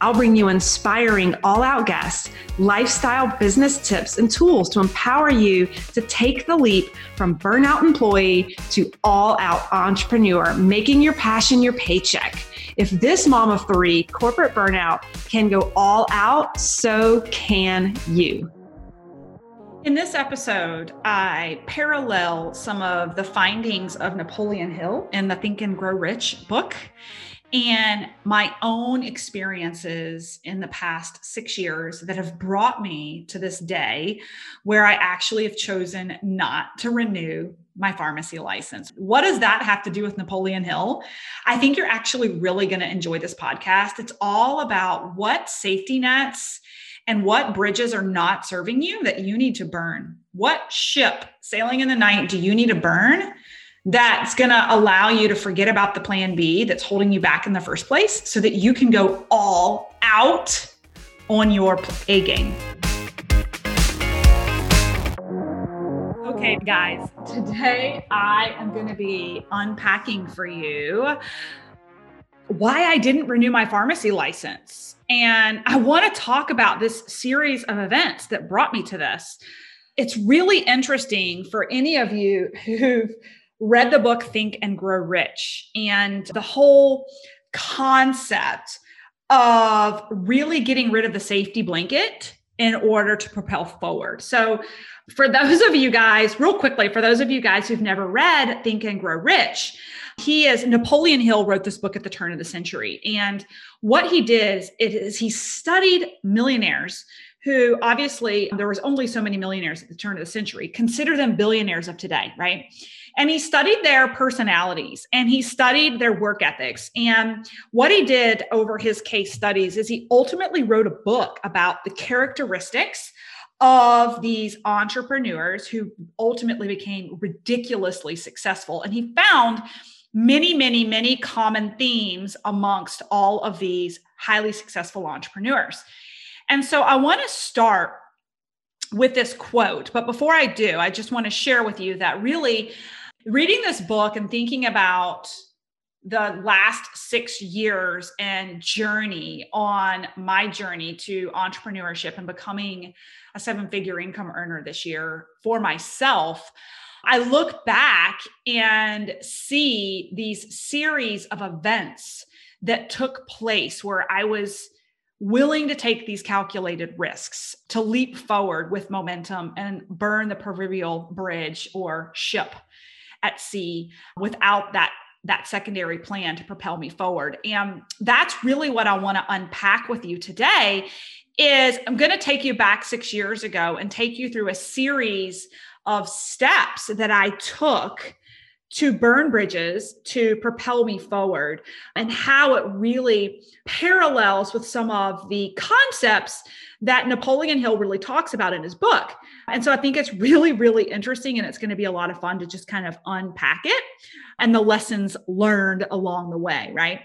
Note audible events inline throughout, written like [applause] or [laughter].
I'll bring you inspiring all out guests, lifestyle business tips, and tools to empower you to take the leap from burnout employee to all out entrepreneur, making your passion your paycheck. If this mom of three corporate burnout can go all out, so can you. In this episode, I parallel some of the findings of Napoleon Hill in the Think and Grow Rich book and my own experiences in the past six years that have brought me to this day where I actually have chosen not to renew my pharmacy license. What does that have to do with Napoleon Hill? I think you're actually really going to enjoy this podcast. It's all about what safety nets and what bridges are not serving you that you need to burn. What ship sailing in the night do you need to burn that's going to allow you to forget about the plan B that's holding you back in the first place so that you can go all out on your A game. Okay, guys, today I am going to be unpacking for you why I didn't renew my pharmacy license. And I want to talk about this series of events that brought me to this. It's really interesting for any of you [laughs] who've read the book Think and Grow Rich and the whole concept of really getting rid of the safety blanket in order to propel forward. So, for those of you guys, real quickly, for those of you guys who've never read Think and Grow Rich, he is Napoleon Hill wrote this book at the turn of the century. And what he did is he studied millionaires who obviously there was only so many millionaires at the turn of the century. Consider them billionaires of today, right? And he studied their personalities and he studied their work ethics. And what he did over his case studies is he ultimately wrote a book about the characteristics of these entrepreneurs who ultimately became ridiculously successful. And he found many, many, many common themes amongst all of these highly successful entrepreneurs. And so I want to start with this quote. But before I do, I just want to share with you that really reading this book and thinking about the last six years and journey on my journey to entrepreneurship and becoming a seven figure income earner this year for myself, I look back and see these series of events that took place where I was willing to take these calculated risks to leap forward with momentum and burn the proverbial bridge or ship at sea without that that secondary plan to propel me forward and that's really what i want to unpack with you today is i'm going to take you back 6 years ago and take you through a series of steps that i took to burn bridges to propel me forward and how it really parallels with some of the concepts that Napoleon Hill really talks about in his book. And so I think it's really, really interesting and it's going to be a lot of fun to just kind of unpack it and the lessons learned along the way, right?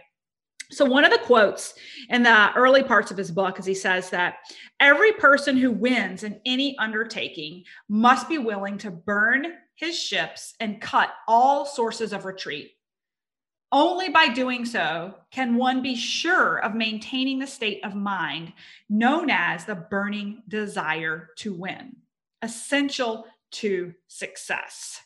So, one of the quotes in the early parts of his book is he says that every person who wins in any undertaking must be willing to burn his ships and cut all sources of retreat. Only by doing so can one be sure of maintaining the state of mind known as the burning desire to win, essential to success.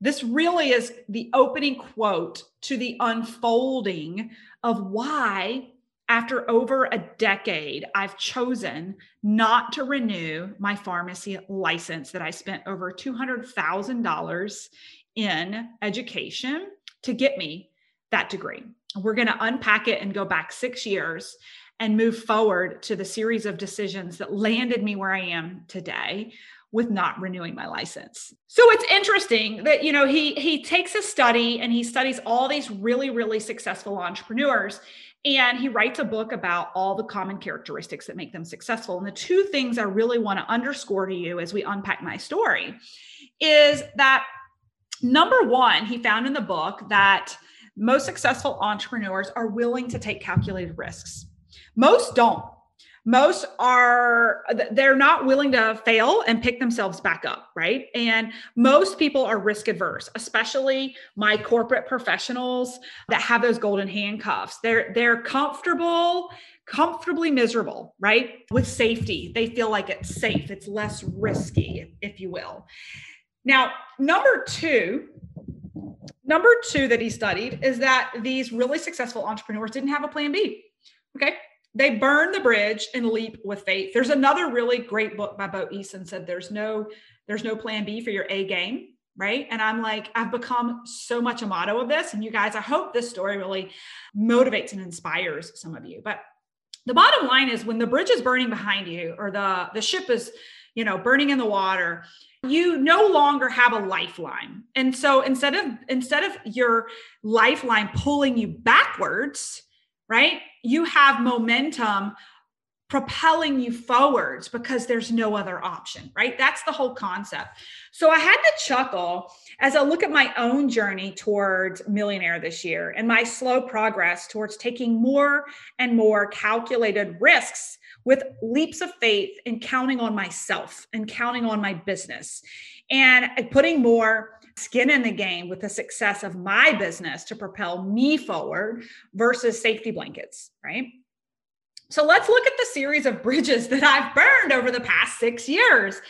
This really is the opening quote to the unfolding of why after over a decade, I've chosen not to renew my pharmacy license that I spent over $200,000 in education to get me that degree. We're going to unpack it and go back six years and move forward to the series of decisions that landed me where I am today with not renewing my license. So it's interesting that you know he he takes a study and he studies all these really really successful entrepreneurs and he writes a book about all the common characteristics that make them successful. And the two things I really want to underscore to you as we unpack my story is that number 1, he found in the book that most successful entrepreneurs are willing to take calculated risks. Most don't most are they're not willing to fail and pick themselves back up right? And most people are risk adverse especially my corporate professionals that have those golden handcuffs. They're they're comfortable comfortably miserable right? With safety. They feel like it's safe. It's less risky if you will. Now number 2 number 2 that he studied is that these really successful entrepreneurs didn't have a plan B okay they burn the bridge and leap with faith. There's another really great book by Bo Eason said there's no there's no plan B for your A game, right? And I'm like I've become so much a motto of this and you guys I hope this story really motivates and inspires some of you. But the bottom line is when the bridge is burning behind you or the the ship is you know burning in the water you no longer have a lifeline and so instead of instead of your lifeline pulling you backwards right? You have momentum propelling you forwards because there's no other option, right? That's the whole concept. So I had to chuckle as I look at my own journey towards millionaire this year and my slow progress towards taking more and more calculated risks with leaps of faith and counting on myself and counting on my business and putting more skin in the game with the success of my business to propel me forward versus safety blankets, right? So let's look at the series of bridges that I've burned over the past six years.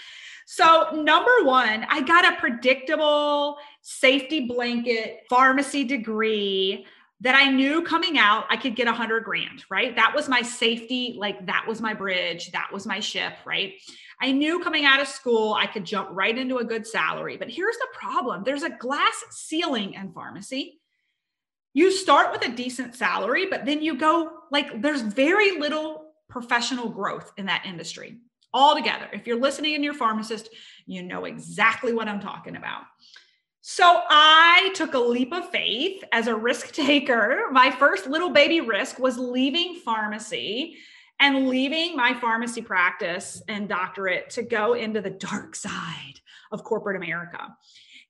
So, number one, I got a predictable safety blanket pharmacy degree that I knew coming out I could get a hundred grand, right? That was my safety, like that was my bridge, that was my ship, right? I knew coming out of school I could jump right into a good salary. But here's the problem there's a glass ceiling in pharmacy. You start with a decent salary, but then you go like there's very little professional growth in that industry altogether. If you're listening and you're a pharmacist, you know exactly what I'm talking about. So I took a leap of faith as a risk [laughs] taker. My first little baby risk was leaving pharmacy and leaving my pharmacy practice and doctorate to go into the dark side of corporate America.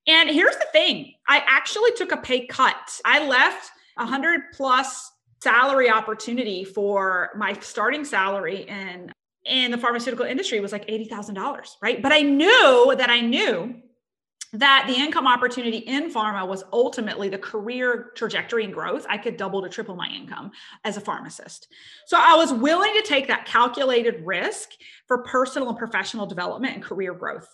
And here's the thing I actually took a pay cut. I left a 100 plus salary opportunity for my starting salary in in the pharmaceutical industry was like $80,000, right? But I knew that I knew that the income opportunity in pharma was ultimately the career trajectory and growth. I could double to triple my income as a pharmacist. So I was willing to take that calculated risk for personal and professional development and career growth,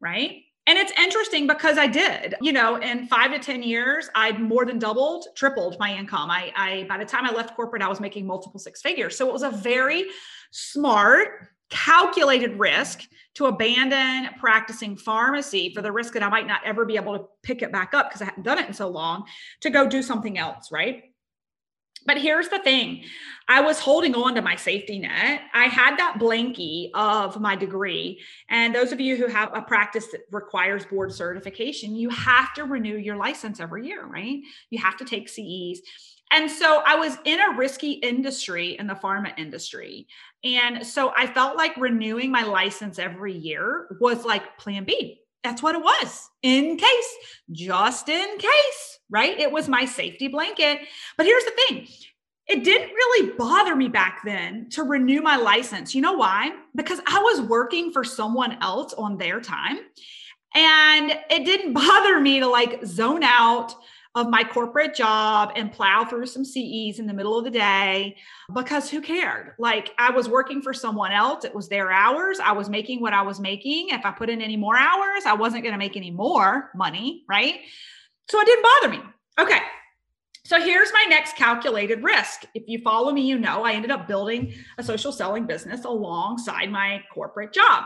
right? And it's interesting because I did, you know, in five to 10 years, I'd more than doubled, tripled my income. I, I, by the time I left corporate, I was making multiple six figures. So it was a very smart, calculated risk to abandon practicing pharmacy for the risk that I might not ever be able to pick it back up because I hadn't done it in so long to go do something else, right? But here's the thing I was holding on to my safety net. I had that blankie of my degree. And those of you who have a practice that requires board certification, you have to renew your license every year, right? You have to take CEs. And so I was in a risky industry in the pharma industry. And so I felt like renewing my license every year was like plan B. That's what it was in case, just in case, right? It was my safety blanket. But here's the thing it didn't really bother me back then to renew my license. You know why? Because I was working for someone else on their time. And it didn't [laughs] bother me to like zone out of my corporate job and plow through some CEs in the middle of the day because who cared? Like I was working for someone else, it was their hours. I was making what I was making. If I put in any more hours, I wasn't going to make any more money, right? So it didn't bother me. Okay. So here's my next calculated risk. If you follow me, you know I ended up building a social selling business alongside my corporate job.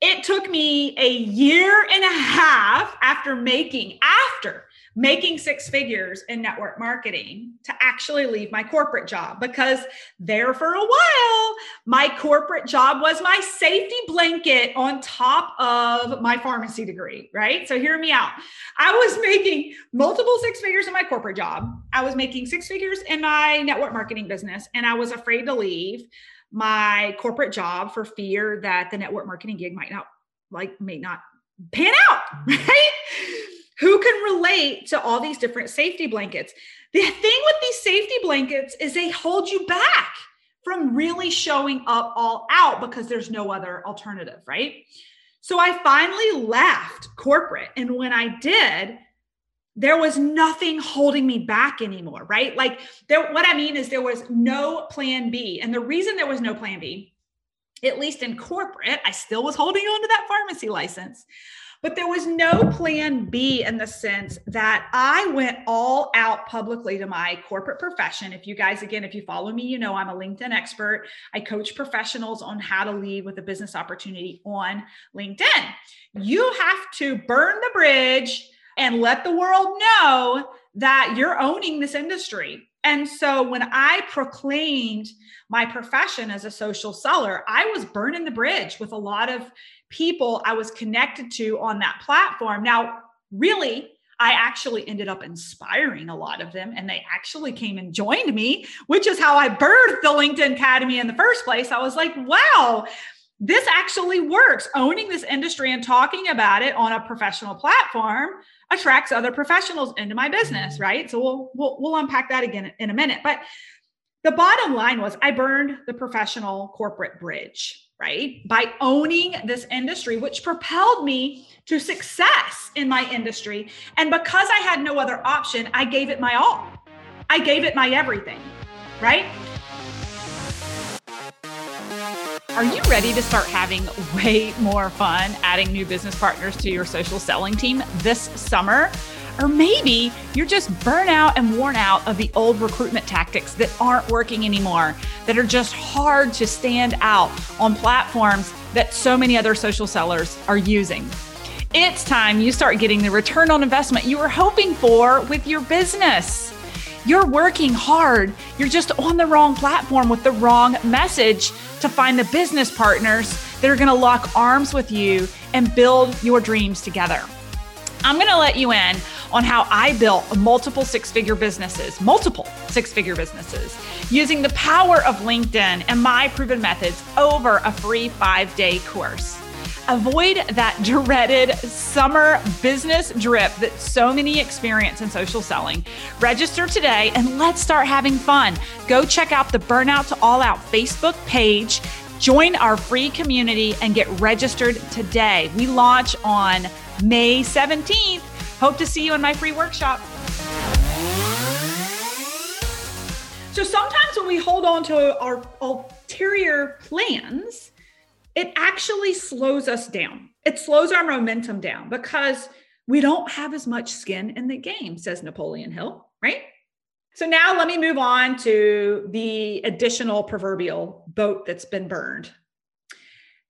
It took me a year and a half after making, after making six figures in network marketing to actually leave my corporate job because there for a while, my corporate job was my safety blanket on top of my pharmacy degree, right? So hear me out. I was making multiple six figures in my corporate job. I was making six figures in my network marketing business, and I was afraid to leave my corporate job for fear that the network marketing gig might not like may not pan out, [laughs] right? Who can relate to all these different safety blankets? The thing with these safety blankets is they hold you back from really showing up all out because there's no other alternative, right? So I finally left corporate. And when I did, there was nothing holding me back anymore, right? Like there what I mean is there was no plan B. And the reason there was no plan B, at least in corporate, I still was holding on to that pharmacy license. But there was no plan B in the sense that I went all out publicly to my corporate profession. If you guys, again, if you follow me, you know I'm a LinkedIn expert. I coach professionals on how to lead with a business opportunity on LinkedIn. You have to burn the bridge and let the world know that you're owning this industry. And so when I proclaimed my profession as a social seller, I was burning the bridge with a lot of people I was connected to on that platform. Now, really, I actually ended up inspiring a lot of them, and they actually came and joined me, which is how I birthed the LinkedIn Academy in the first place. I was like, wow, this actually works. Owning this industry and talking about it on a professional platform attracts other professionals into my business, right? So we'll we'll, we'll unpack that again in a minute. But the bottom line was I burned the professional corporate bridge right? By owning this industry, which propelled me to success in my industry. And because I had no other option, I gave it my all. I gave it my everything, right? Are you ready to start having way more fun adding new business partners to your social selling team this summer? Or maybe you're just burnt out and worn out of the old recruitment tactics that aren't working anymore, that are just hard to stand out on platforms that so many other social sellers are using. It's time you start getting the return on investment you were hoping for with your business. You're working hard. You're just on the wrong platform with the wrong message to find the business partners that are to lock arms with you and build your dreams together. I'm to let you in on how I built multiple six figure businesses, multiple six figure businesses, using the power of LinkedIn and my proven methods over a free five day course. Avoid that dreaded summer business drip that so many experience in social selling. Register today and let's start having fun. Go check out the Burnout to All Out Facebook page. Join our free community and get registered today. We launch on May 17th. Hope to see you in my free workshop. So sometimes when we hold on to our ulterior plans, it actually slows us down. It slows our momentum down because we don't have as much skin in the game, says Napoleon Hill, right? So now let me move on to the additional proverbial boat that's been burned.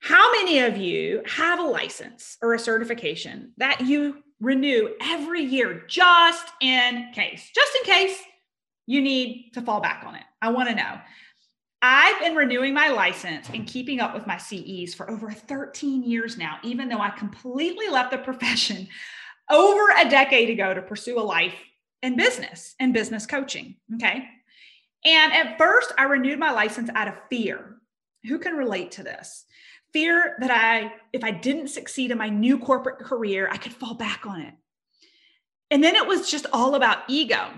How many of you have a license or a certification that you renew every year just in case, just in case you need to fall back on it? I want to know. I've been renewing my license and keeping up with my CEs for over 13 years now, even though I completely left the [laughs] profession over a decade ago to pursue a life in business and business coaching. Okay. And at first, I renewed my license out of fear. Who can relate to this? Fear that I, if I didn't succeed in my new corporate career, I could fall back on it. And then it was just all about ego.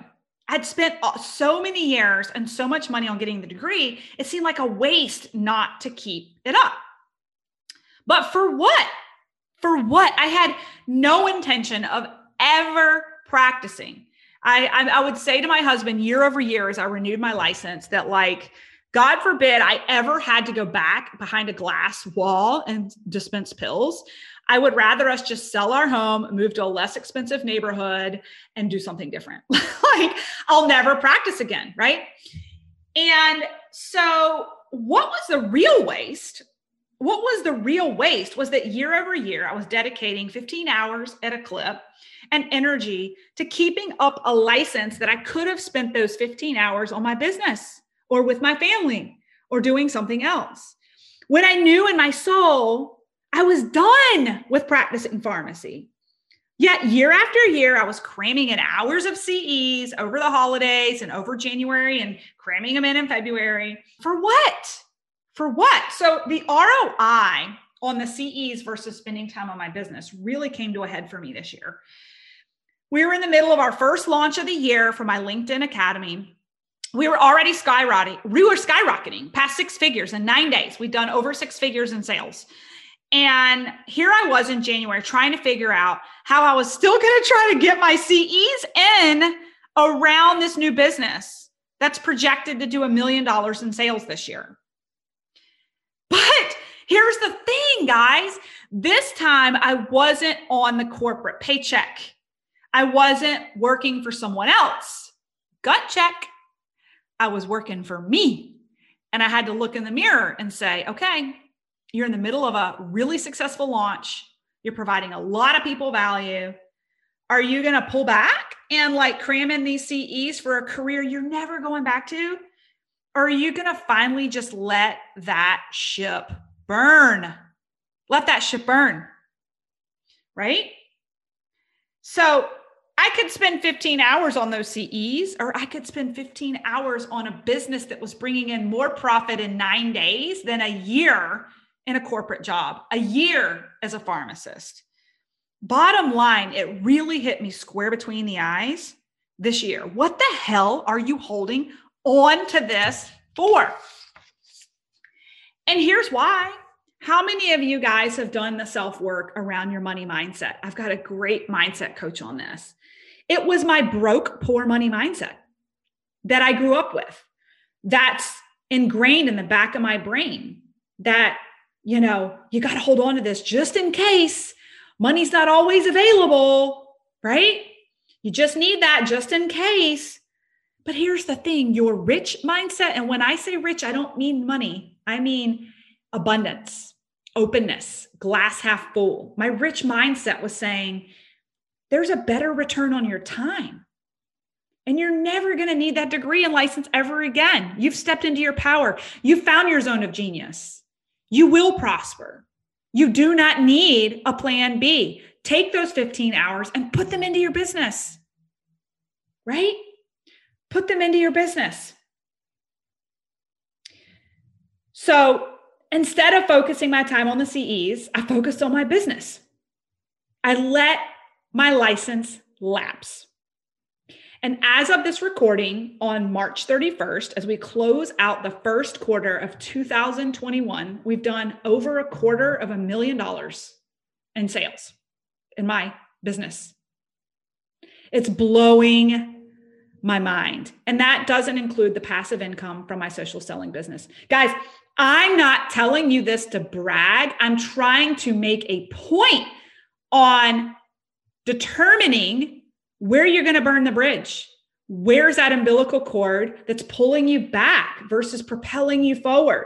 I'd spent so many years and so much money on getting the degree, it seemed like a waste not to keep it up. But for what? For what? I had no intention of ever practicing. I, I, I would say to my husband year over year as I renewed my license that like God forbid I ever had to go back behind a glass wall and dispense pills. I would rather us just sell our home, move to a less expensive neighborhood, and do something different. [laughs] like, I'll never practice again. Right. And so, what was the real waste? What was the real waste was that year over year, I was dedicating 15 hours at a clip and energy to keeping up a license that I could have spent those 15 hours on my business or with my family or doing something else. When I knew in my soul I was done with practicing pharmacy. Yet year after year, I was cramming in hours of CEs over the holidays and over January and cramming them in in February. For what? For what? So the ROI on the CEs versus spending time on my business really came to a head for me this year. We were in the middle of our first launch of the year for my LinkedIn Academy. We were already skyrocketing. We were skyrocketing past six figures in nine days. We'd done over six figures in sales. And here I was in January trying to figure out how I was still going to try to get my CEs in around this new business that's projected to do a million dollars in sales this year. But here's the thing, guys this time I wasn't on the corporate paycheck, I wasn't working for someone else. Gut check. I was working for me. And I had to look in the mirror and say, okay, you're in the middle of a really successful launch. You're providing a lot of people value. Are you going to pull back and like cram in these CEs for a career you're never going back to? Or are you going to finally just let that ship burn? Let that ship burn. Right? So I could spend 15 hours on those CEs, or I could spend 15 hours on a business that was bringing in more profit in nine days than a year in a corporate job, a year as a pharmacist. Bottom line, it really hit me square between the eyes this year. What the hell are you holding on to this for? And here's why. How many of you guys have done the self work around your money mindset? I've got a great mindset coach on this. It was my broke, poor money mindset that I grew up with. That's ingrained in the back of my brain that you know, you got to hold on to this just in case money's not always available, right? You just need that just in case. But here's the thing your rich mindset, and when I say rich, I don't mean money, I mean abundance, openness, glass half full. My rich mindset was saying, there's a better return on your time. And you're never going to need that degree and license ever again. You've stepped into your power. You found your zone of genius you will prosper. You do not need a plan B. Take those 15 hours and put them into your business, right? Put them into your business. So instead of focusing my time on the CEs, I focused on my business. I let my license lapse. And as of this recording on March 31st, as we close out the first quarter of 2021, we've done over a quarter of a million dollars in sales in my business. It's blowing my mind. And that doesn't include the passive income from my social selling business. Guys, I'm not telling you this to brag. I'm trying to make a point on determining where you're going to burn the bridge. Where's that umbilical cord that's pulling you back versus propelling you forward?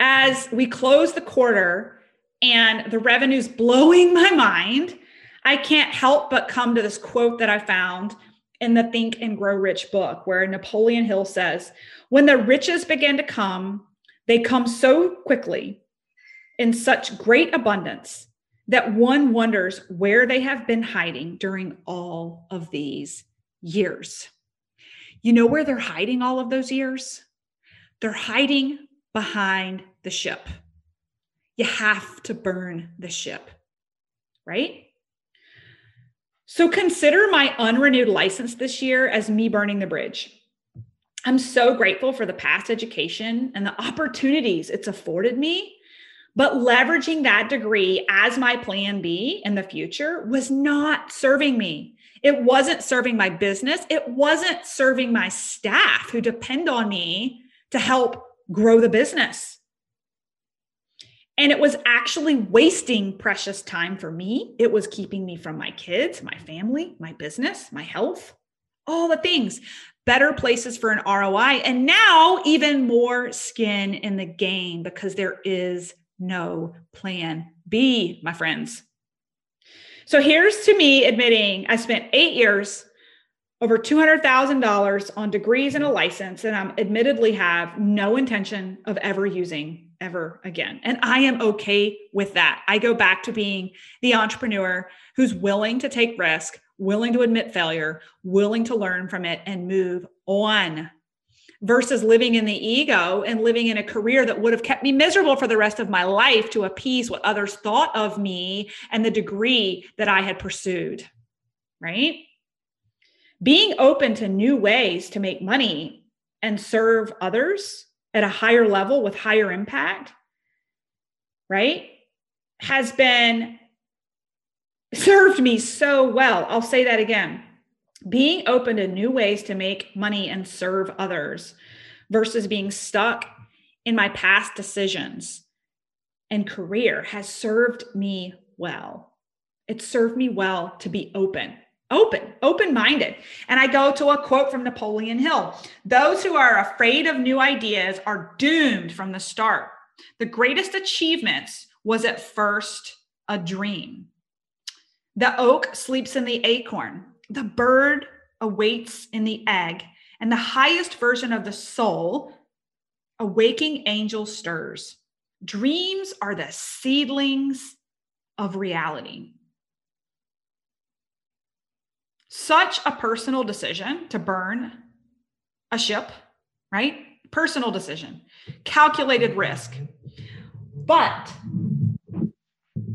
As we close the quarter and the revenue's blowing my mind, I can't help but come to this quote that I found in the Think and Grow Rich book, where Napoleon Hill says, When the riches begin to come, they come so quickly in such great abundance that one wonders where they have been hiding during all of these years. You know where they're hiding all of those years? They're hiding behind the ship. You have to burn the ship, right? So consider my unrenewed license this year as me burning the bridge. I'm so grateful for the past education and the opportunities it's afforded me but leveraging that degree as my plan B in the future was not serving me. It wasn't serving my business. It wasn't serving my staff who depend on me to help grow the business. And it was actually wasting precious time for me. It was keeping me from my kids, my family, my business, my health, all the things. Better places for an ROI. And now, even more skin in the game because there is no plan B, my friends. So here's to me admitting I spent eight years, over $200,000 on degrees and a license, and I'm admittedly have no intention of ever using ever again. And I am okay with that. I go back to being the entrepreneur who's willing to take risk, willing to admit failure, willing to learn from it and move on versus living in the ego and living in a career that would have kept me miserable for the rest of my life to appease what others thought of me and the degree that I had pursued. Right? Being open to new ways to make money and serve others at a higher level with higher impact, right, has been served me so well. I'll say that again being open to new ways to make money and serve others versus being stuck in my past decisions and career has served me well. It served me well to be open, open, open minded. And I go to a quote from Napoleon Hill Those who are afraid of new ideas are doomed from the start. The greatest achievements was at first a dream. The oak sleeps in the acorn the bird awaits in the egg, and the highest version of the soul, a waking angel stirs. Dreams are the seedlings of reality. Such a personal decision to burn a ship, right? Personal decision, calculated risk. But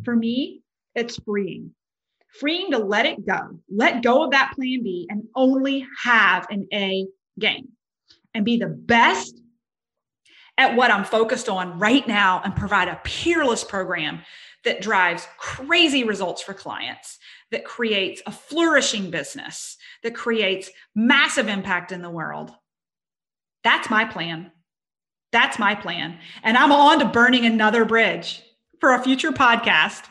for me, it's freeing freeing to let it go, let go of that plan B and only have an A game and be the best at what I'm focused on right now and provide a peerless program that drives crazy results for clients, that creates a flourishing business, that creates massive impact in the world. That's my plan. That's my plan. And I'm on to burning another bridge for a future podcast.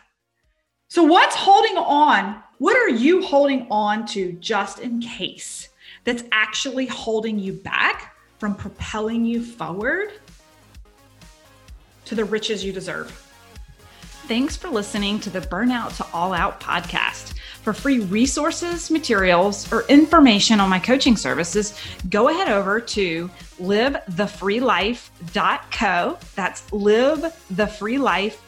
So, what's holding on? What are you holding on to just in case that's actually holding you back from propelling you forward to the riches you deserve? Thanks for listening to the Burnout to All Out podcast. For free resources, materials, or information on my coaching services, go ahead over to livethefreelife.co. That's livethefreelife.co